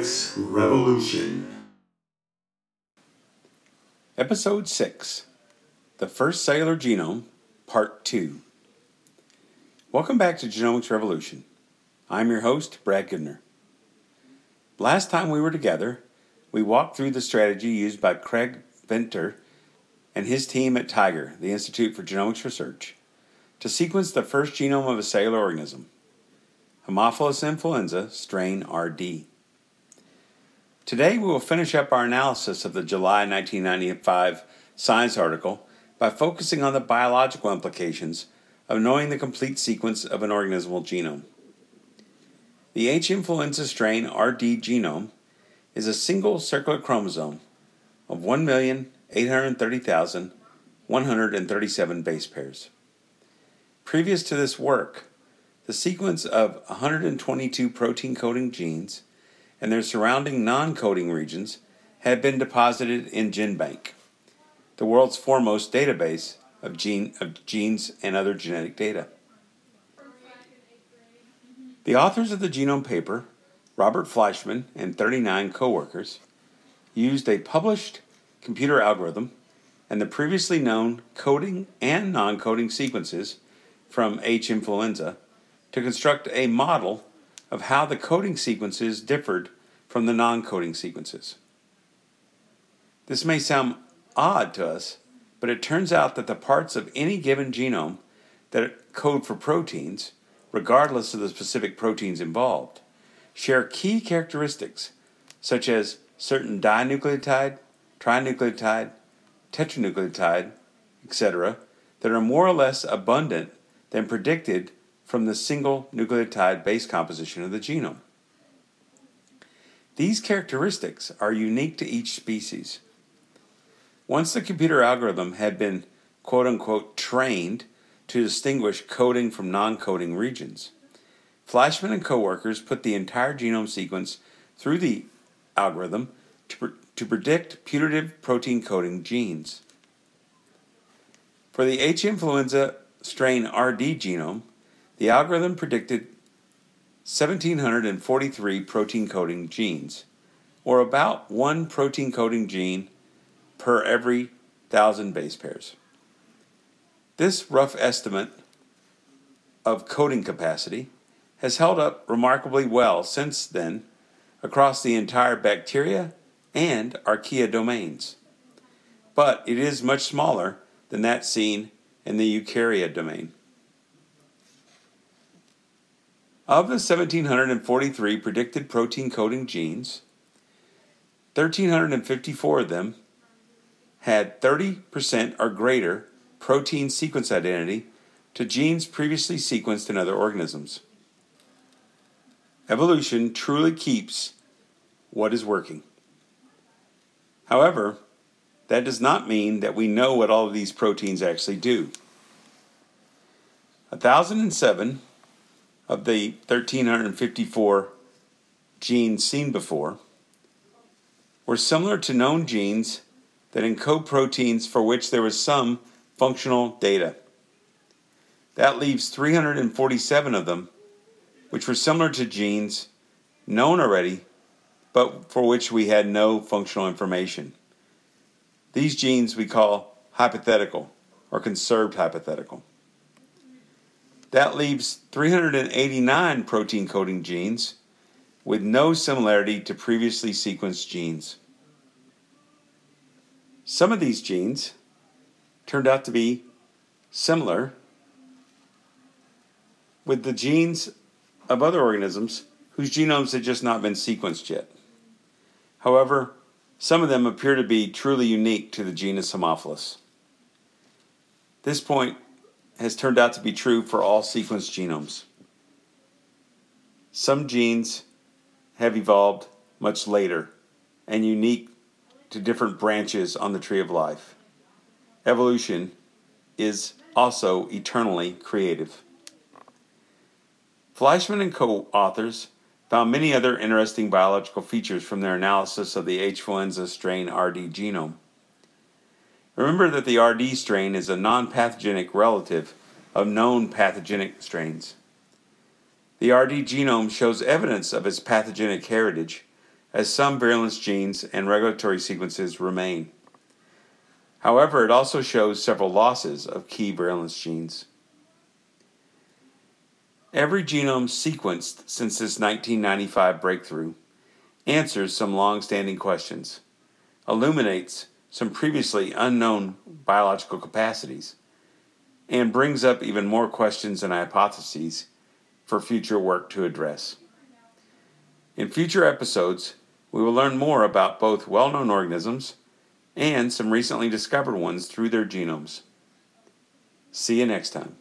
Genomics Revolution. Episode 6 The First Cellular Genome, Part 2. Welcome back to Genomics Revolution. I'm your host, Brad Goodner. Last time we were together, we walked through the strategy used by Craig Venter and his team at TIGR, the Institute for Genomics Research, to sequence the first genome of a cellular organism, Haemophilus influenza strain RD. Today we will finish up our analysis of the July 1995 Science article by focusing on the biological implications of knowing the complete sequence of an organismal genome. The H. influenza strain RD genome is a single circular chromosome of 1,830,137 base pairs. Previous to this work, the sequence of 122 protein coding genes and their surrounding non coding regions have been deposited in GenBank, the world's foremost database of, gene, of genes and other genetic data. The authors of the genome paper, Robert Fleischmann and 39 co workers, used a published computer algorithm and the previously known coding and non coding sequences from H. influenza to construct a model of how the coding sequences differed from the non coding sequences. This may sound odd to us, but it turns out that the parts of any given genome that code for proteins, regardless of the specific proteins involved, share key characteristics such as certain dinucleotide, trinucleotide, tetranucleotide, etc., that are more or less abundant than predicted from the single nucleotide base composition of the genome. These characteristics are unique to each species. Once the computer algorithm had been quote unquote trained to distinguish coding from non coding regions, Fleischmann and coworkers put the entire genome sequence through the algorithm to, pre- to predict putative protein coding genes. For the H. influenza strain RD genome, the algorithm predicted 1,743 protein coding genes, or about one protein coding gene per every thousand base pairs. This rough estimate of coding capacity has held up remarkably well since then across the entire bacteria and archaea domains. But it is much smaller than that seen in the eukarya domain. Of the 1,743 predicted protein coding genes, 1,354 of them had 30% or greater protein sequence identity to genes previously sequenced in other organisms. Evolution truly keeps what is working. However, that does not mean that we know what all of these proteins actually do. 1007 of the 1354 genes seen before were similar to known genes that encode proteins for which there was some functional data. That leaves 347 of them which were similar to genes known already, but for which we had no functional information. These genes we call hypothetical or conserved hypothetical. That leaves 389 protein coding genes with no similarity to previously sequenced genes. Some of these genes turned out to be similar with the genes of other organisms whose genomes had just not been sequenced yet. However, some of them appear to be truly unique to the genus Haemophilus. This point has turned out to be true for all sequenced genomes. Some genes have evolved much later and unique to different branches on the tree of life. Evolution is also eternally creative. Fleischmann and co authors found many other interesting biological features from their analysis of the H. influenza strain RD genome. Remember that the RD strain is a non pathogenic relative of known pathogenic strains. The RD genome shows evidence of its pathogenic heritage as some virulence genes and regulatory sequences remain. However, it also shows several losses of key virulence genes. Every genome sequenced since this 1995 breakthrough answers some long standing questions, illuminates some previously unknown biological capacities, and brings up even more questions and hypotheses for future work to address. In future episodes, we will learn more about both well known organisms and some recently discovered ones through their genomes. See you next time.